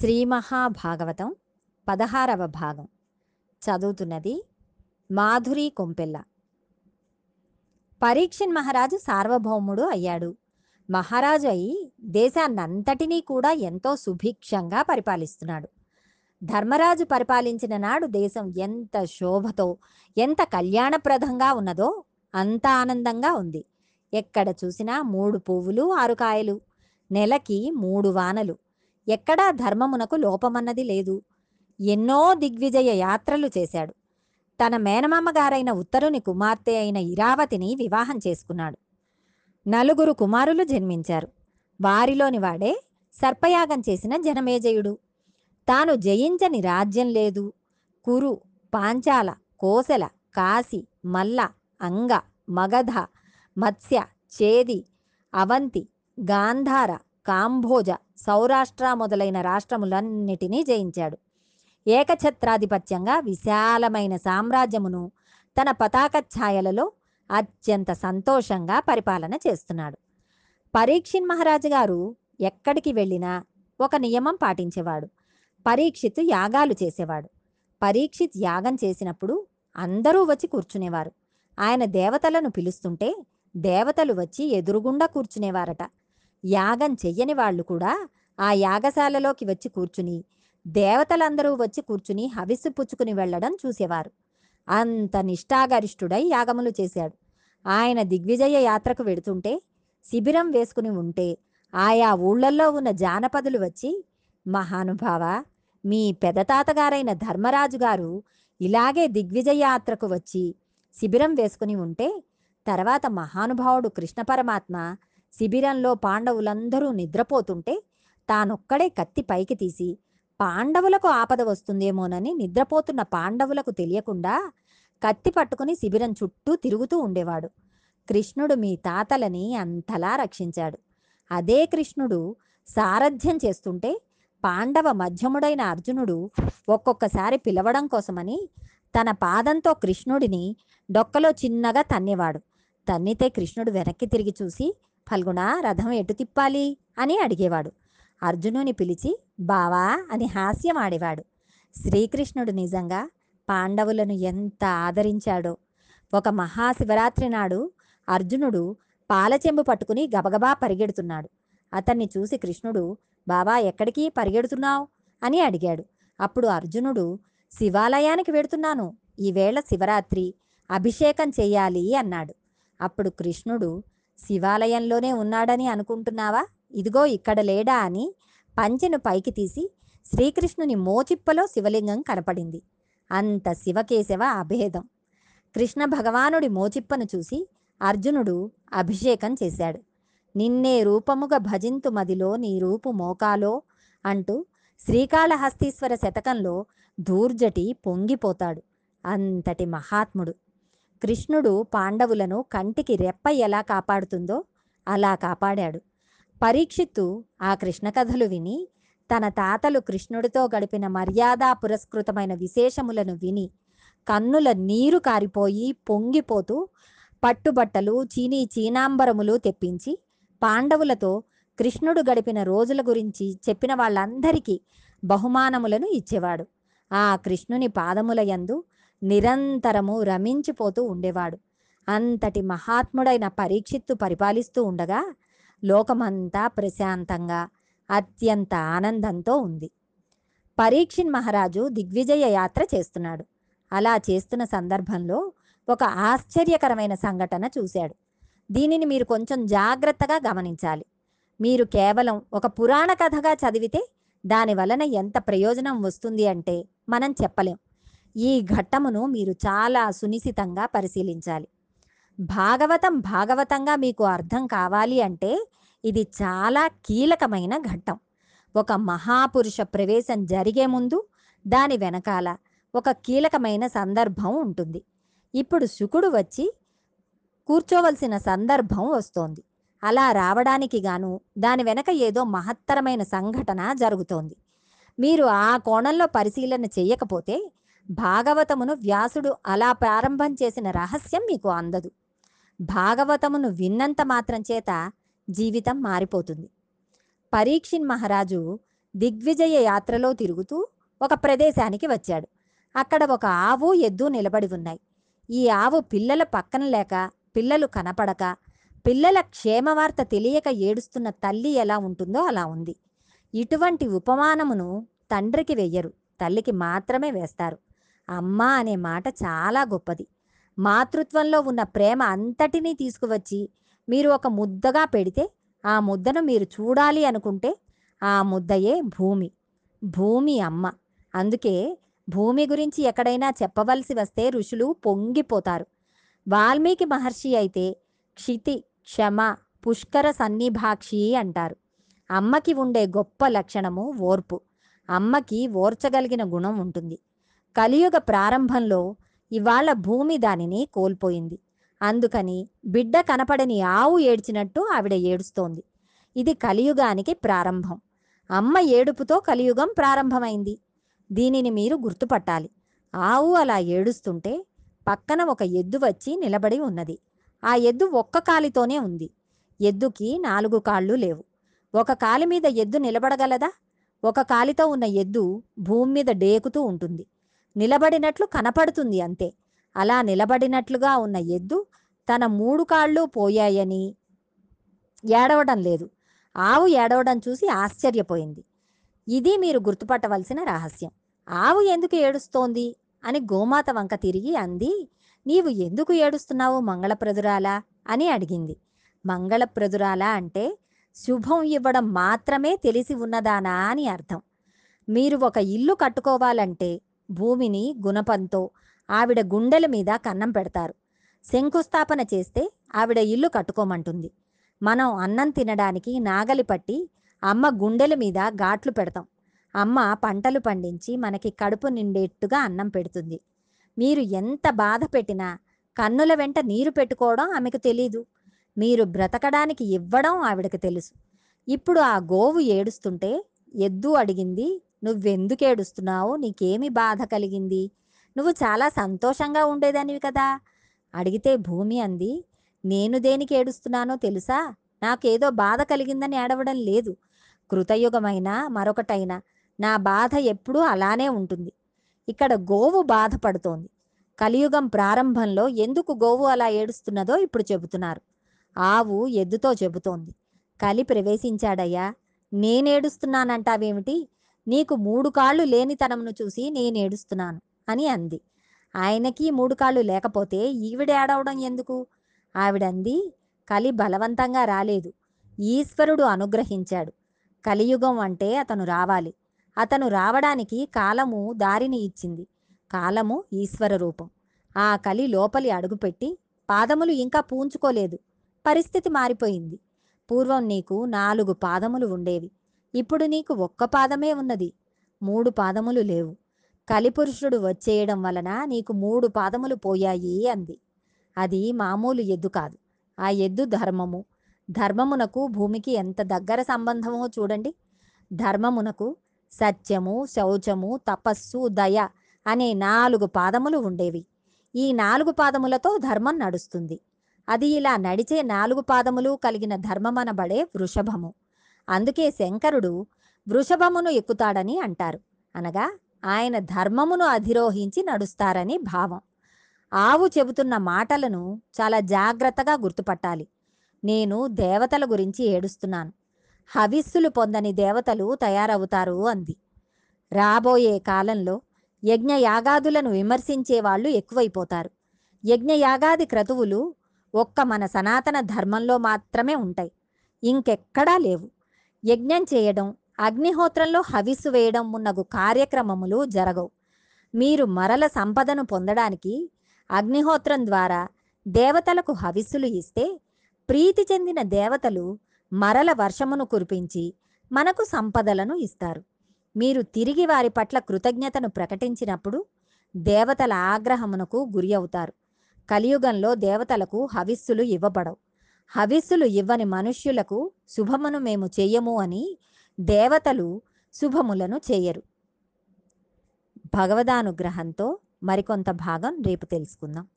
శ్రీ మహాభాగవతం పదహారవ భాగం. చదువుతున్నది మాధురి కొంపెల్ల. పరీక్షన్ మహారాజు సార్వభౌముడు అయ్యాడు. మహారాజు అయి దేశాన్నంతటినీ కూడా ఎంతో సుభిక్షంగా పరిపాలిస్తున్నాడు. ధర్మరాజు పరిపాలించిన నాడు దేశం ఎంత శోభతో ఎంత కళ్యాణప్రదంగా ఉన్నదో అంత ఆనందంగా ఉంది. ఎక్కడ చూసినా మూడు పువ్వులు ఆరు కాయలు నెలకి మూడు వానలు. ఎక్కడా ధర్మమునకు లోపమన్నది లేదు. ఎన్నో దిగ్విజయ యాత్రలు చేశాడు. తన మేనమామ గారైన ఉత్తరుని కుమార్తె అయిన ఇరావతిని వివాహం చేసుకున్నాడు. నలుగురు కుమారులు జన్మించారు. వారిలోని వాడే సర్పయాగం చేసిన జనమేజయుడు. తాను జయించని రాజ్యం లేదు. కురు పాంచాల కోసల కాశీ మల్ల అంగ మగధ మత్స్య చేది అవంతి గాంధార కాంభోజ సౌరాష్ట్ర మొదలైన రాష్ట్రములన్నిటినీ జయించాడు. ఏకఛత్రాధిపత్యంగా విశాలమైన సామ్రాజ్యమును తన పతాక ఛాయలలో అత్యంత సంతోషంగా పరిపాలన చేస్తున్నాడు. పరీక్షిన్ మహారాజు గారు ఎక్కడికి వెళ్ళినా ఒక నియమం పాటించేవాడు. పరీక్షిత్ యాగాలు చేసేవాడు. పరీక్షిత్ యాగం చేసినప్పుడు అందరూ వచ్చి కూర్చునేవారు. ఆయన దేవతలను పిలుస్తుంటే దేవతలు వచ్చి ఎదురుగుండా కూర్చునేవారట. యాగం చెయ్యని వాళ్ళు కూడా ఆ యాగశాలలోకి వచ్చి కూర్చుని దేవతలందరూ వచ్చి కూర్చుని హవిస్సు పుచ్చుకుని వెళ్ళడం చూసేవారు. అంత నిష్ఠాగరిష్ఠుడై యాగములు చేశాడు. ఆయన దిగ్విజయ యాత్రకు వెడుతుంటే శిబిరం వేసుకుని ఉంటే ఆయా ఊళ్ళల్లో ఉన్న జానపదులు వచ్చి మహానుభావ మీ పెదతాతగారైన ధర్మరాజు గారు ఇలాగే దిగ్విజయ యాత్రకు వచ్చి శిబిరం వేసుకుని ఉంటే తర్వాత మహానుభావుడు కృష్ణ పరమాత్మ శిబిరంలో పాండవులందరూ నిద్రపోతుంటే తానొక్కడే కత్తి పైకి తీసి పాండవులకు ఆపద వస్తుందేమోనని నిద్రపోతున్న పాండవులకు తెలియకుండా కత్తి పట్టుకుని శిబిరం చుట్టూ తిరుగుతూ ఉండేవాడు. కృష్ణుడు మీ తాతలని అంతలా రక్షించాడు. అదే కృష్ణుడు సారథ్యం చేస్తుంటే పాండవ మధ్యముడైన అర్జునుడు ఒక్కొక్కసారి పిలవడం కోసమని తన పాదంతో కృష్ణుడిని డొక్కలో చిన్నగా తన్నేవాడు. తన్నితే కృష్ణుడు వెనక్కి తిరిగి చూసి ఫల్గుణ రథం ఎటు తిప్పాలి? అని అడిగేవాడు. అర్జునుని పిలిచి బావా అని హాస్యం ఆడేవాడు శ్రీకృష్ణుడు నిజంగా పాండవులను ఎంత ఆదరించాడో. ఒక మహాశివరాత్రి నాడు అర్జునుడు పాలచెంబు పట్టుకుని గబగబా పరిగెడుతున్నాడు. అతన్ని చూసి కృష్ణుడు బావా ఎక్కడికి పరిగెడుతున్నావు? అని అడిగాడు. అప్పుడు అర్జునుడు శివాలయానికి వెడుతున్నాను. ఈవేళ శివరాత్రి. అభిషేకం చెయ్యాలి అన్నాడు. అప్పుడు కృష్ణుడు శివాలయంలోనే ఉన్నాడని అనుకుంటున్నావా? ఇదిగో ఇక్కడ లేడా అని పంచెను పైకి తీసి శ్రీకృష్ణుని మోచిప్పలో శివలింగం కనపడింది. అంత శివకేశవ అభేదం. కృష్ణ భగవానుడి మోచిప్పను చూసి అర్జునుడు అభిషేకం చేశాడు. నిన్నే రూపముగా భజింతు మదిలో నీ రూపు మోకాలో అంటూ శ్రీకాళహస్తీశ్వర శతకంలో దూర్జటి పొంగిపోతాడు. అంతటి మహాత్ముడు. కృష్ణుడు పాండవులను కంటికి రెప్ప ఎలా కాపాడుతుందో అలా కాపాడాడు. పరీక్షిత్తు ఆ కృష్ణ కథలు విని తన తాతలు కృష్ణుడితో గడిపిన మర్యాదా పురస్కృతమైన విశేషములను విని కన్నుల నీరు కారిపోయి పొంగిపోతూ పట్టుబట్టలు చీనీ చీనాంబరములు తెప్పించి పాండవులతో కృష్ణుడు గడిపిన రోజుల గురించి చెప్పిన వాళ్ళందరికీ బహుమానములను ఇచ్చేవాడు. ఆ కృష్ణుని పాదముల యందు నిరంతరము రమించిపోతూ ఉండేవాడు. అంతటి మహాత్ముడైన పరీక్షిత్తు పరిపాలిస్తూ ఉండగా లోకమంతా ప్రశాంతంగా అత్యంత ఆనందంతో ఉంది. పరీక్షిన్ మహారాజు దిగ్విజయ యాత్ర చేస్తున్నాడు. అలా చేస్తున్న సందర్భంలో ఒక ఆశ్చర్యకరమైన సంఘటన చూశాడు. దీనిని మీరు కొంచెం జాగ్రత్తగా గమనించాలి. మీరు కేవలం ఒక పురాణ కథగా చదివితే దాని వలన ఎంత ప్రయోజనం వస్తుంది అంటే మనం చెప్పలేం. ఈ ఘట్టమును మీరు చాలా సునిశితంగా పరిశీలించాలి. భాగవతం భాగవతంగా మీకు అర్థం కావాలి అంటే ఇది చాలా కీలకమైన ఘట్టం. ఒక మహాపురుష ప్రవేశం జరిగే ముందు దాని వెనకాల ఒక కీలకమైన సందర్భం ఉంటుంది. ఇప్పుడు శుకుడు వచ్చి కూర్చోవలసిన సందర్భం వస్తోంది. అలా రావడానికి గాను దాని వెనక ఏదో మహత్తరమైన సంఘటన జరుగుతోంది. మీరు ఆ కోణంలో పరిశీలన చేయకపోతే భాగవతమును వ్యాసుడు అలా ప్రారంభం చేసిన రహస్యం మీకు అందదు. భాగవతమును విన్నంత మాత్రం చేత జీవితం మారిపోతుంది. పరీక్షిన్ మహారాజు దిగ్విజయ యాత్రలో తిరుగుతూ ఒక ప్రదేశానికి వచ్చాడు. అక్కడ ఒక ఆవు ఎద్దు నిలబడి ఉన్నాయి. ఈ ఆవు పిల్లల పక్కన లేక పిల్లలు కనపడక పిల్లల క్షేమవార్త తెలియక ఏడుస్తున్న తల్లి ఎలా ఉంటుందో అలా ఉంది. ఇటువంటి ఉపమానమును తండ్రికి వెయ్యరు. తల్లికి మాత్రమే వేస్తారు. అమ్మ అనే మాట చాలా గొప్పది. మాతృత్వంలో ఉన్న ప్రేమ అంతటినీ తీసుకువచ్చి మీరు ఒక ముద్దగా పెడితే ఆ ముద్దను మీరు చూడాలి అనుకుంటే ఆ ముద్దయే భూమి. భూమి అమ్మ. అందుకే భూమి గురించి ఎక్కడైనా చెప్పవలసి వస్తే ఋషులు పొంగిపోతారు. వాల్మీకి మహర్షి అయితే క్షితి క్షమ పుష్కర సన్నిభాక్షి అంటారు. అమ్మకి ఉండే గొప్ప లక్షణము ఓర్పు. అమ్మకి ఓర్చగలిగిన గుణం ఉంటుంది. కలియుగ ప్రారంభంలో ఇవాళ భూమి దానిని కోల్పోయింది. అందుకని బిడ్డ కనపడని ఆవు ఏడ్చినట్టు ఆవిడ ఏడుస్తోంది. ఇది కలియుగానికి ప్రారంభం. అమ్మ ఏడుపుతో కలియుగం ప్రారంభమైంది. దీనిని మీరు గుర్తుపట్టాలి. ఆవు అలా ఏడుస్తుంటే పక్కన ఒక ఎద్దు వచ్చి నిలబడి ఉన్నది. ఆ ఎద్దు ఒక్క కాలితోనే ఉంది. ఎద్దుకి నాలుగు కాళ్ళు లేవు. ఒక కాలి మీద ఎద్దు నిలబడగలదా? ఒక కాలితో ఉన్న ఎద్దు భూమి మీద డేకుతూ ఉంటుంది. నిలబడినట్లు కనపడుతుంది అంతే. అలా నిలబడినట్లుగా ఉన్న ఎద్దు తన మూడు కాళ్ళు పోయాయని ఏడవడం లేదు. ఆవు ఏడవడం చూసి ఆశ్చర్యపోయింది. ఇది మీరు గుర్తుపట్టవలసిన రహస్యం. ఆవు ఎందుకు ఏడుస్తోంది? అని గోమాత వంక తిరిగి అంది. నీవు ఎందుకు ఏడుస్తున్నావు మంగళప్రదురాలా? అని అడిగింది. మంగళప్రదురాలా అంటే శుభం ఇవ్వడం మాత్రమే తెలిసి ఉన్నదానా అని అర్థం. మీరు ఒక ఇల్లు కట్టుకోవాలంటే భూమిని గుణపంతో ఆవిడ గుండెల మీద కన్నం పెడతారు. శంకుస్థాపన చేస్తే ఆవిడ ఇల్లు కట్టుకోమంటుంది. మనం అన్నం తినడానికి నాగలి పట్టి అమ్మ గుండెల మీద ఘాట్లు పెడతాం. అమ్మ పంటలు పండించి మనకి కడుపు నిండేట్టుగా అన్నం పెడుతుంది. మీరు ఎంత బాధ పెట్టినా కన్నుల వెంట నీరు పెట్టుకోవడం ఆమెకు తెలీదు. మీరు బ్రతకడానికి ఇవ్వడం ఆవిడకి తెలుసు. ఇప్పుడు ఆ గోవు ఏడుస్తుంటే ఎద్దు అడిగింది నువ్వెందుకు ఏడుస్తున్నావు? నీకేమి బాధ కలిగింది? నువ్వు చాలా సంతోషంగా ఉండేదానివి కదా? అడిగితే భూమి అంది. నేను దేనికి ఏడుస్తున్నానో తెలుసా? నాకేదో బాధ కలిగిందని ఏడవడం లేదు. కృతయుగమైనా మరొకటైనా నా బాధ ఎప్పుడూ అలానే ఉంటుంది. ఇక్కడ గోవు బాధపడుతోంది. కలియుగం ప్రారంభంలో ఎందుకు గోవు అలా ఏడుస్తున్నదో ఇప్పుడు చెబుతున్నారు. ఆవు ఎద్దుతో చెబుతోంది. కలి ప్రవేశించాడయ్యా. నేనేడుస్తున్నానంటావేమిటి? నీకు మూడు కాళ్ళు లేనితనమును చూసి నేనేడుస్తున్నాను అని అంది. ఆయనకి మూడు కాళ్ళు లేకపోతే ఈవిడ ఏడవడం ఎందుకు? ఆవిడంది కలి బలవంతంగా రాలేదు. ఈశ్వరుడు అనుగ్రహించాడు. కలియుగం అంటే అతను రావాలి. అతను రావడానికి కాలము దారిని ఇచ్చింది. కాలము ఈశ్వర రూపం. ఆ కలి లోపలి అడుగుపెట్టి పాదములు ఇంకా పూంచుకోలేదు. పరిస్థితి మారిపోయింది. పూర్వం నీకు నాలుగు పాదములు ఉండేవి. ఇప్పుడు నీకు ఒక్క పాదమే ఉన్నది. మూడు పాదములు లేవు. కలిపురుషుడు వచ్చేయడం వలన నీకు మూడు పాదములు పోయాయి అంది. అది మామూలు ఎద్దు కాదు. ఆ ఎద్దు ధర్మము. ధర్మమునకు భూమికి ఎంత దగ్గర సంబంధమో చూడండి. ధర్మమునకు సత్యము శౌచము తపస్సు దయ అనే నాలుగు పాదములు ఉండేవి. ఈ నాలుగు పాదములతో ధర్మం నడుస్తుంది. అది ఇలా నడిచే నాలుగు పాదములు కలిగిన ధర్మమనబడే వృషభము. అందుకే శంకరుడు వృషభమును ఎక్కుతాడని అంటారు. అనగా ఆయన ధర్మమును అధిరోహించి నడుస్తారని భావం. ఆవు చెబుతున్న మాటలను చాలా జాగ్రత్తగా గుర్తుపట్టాలి. నేను దేవతల గురించి ఏడుస్తున్నాను. హవిస్సులు పొందని దేవతలు తయారవుతారు అంది. రాబోయే కాలంలో యజ్ఞయాగాదులను విమర్శించే వాళ్ళు ఎక్కువైపోతారు. యజ్ఞయాగాది క్రతువులు ఒక్క మన సనాతన ధర్మంలో మాత్రమే ఉంటాయి. ఇంకెక్కడా లేవు. యజ్ఞం చేయడం అగ్నిహోత్రంలో హవిస్సు వేయడం మున్నగు కార్యక్రమములు జరగవు. మీరు మరల సంపదను పొందడానికి అగ్నిహోత్రం ద్వారా దేవతలకు హవిస్సులు ఇస్తే ప్రీతి చెందిన దేవతలు మరల వర్షమును కురిపించి మనకు సంపదలను ఇస్తారు. మీరు తిరిగి వారి పట్ల కృతజ్ఞతను ప్రకటించినప్పుడు దేవతల ఆగ్రహమునకు గురి అవుతారు. కలియుగంలో దేవతలకు హవిస్సులు ఇవ్వబడవు. హవిస్సులు ఇవ్వని మనుష్యులకు శుభమును మేము చెయ్యము అని దేవతలు శుభములను చేయరు. భగవదానుగ్రహంతో మరికొంత భాగం రేపు తెలుసుకుందాం.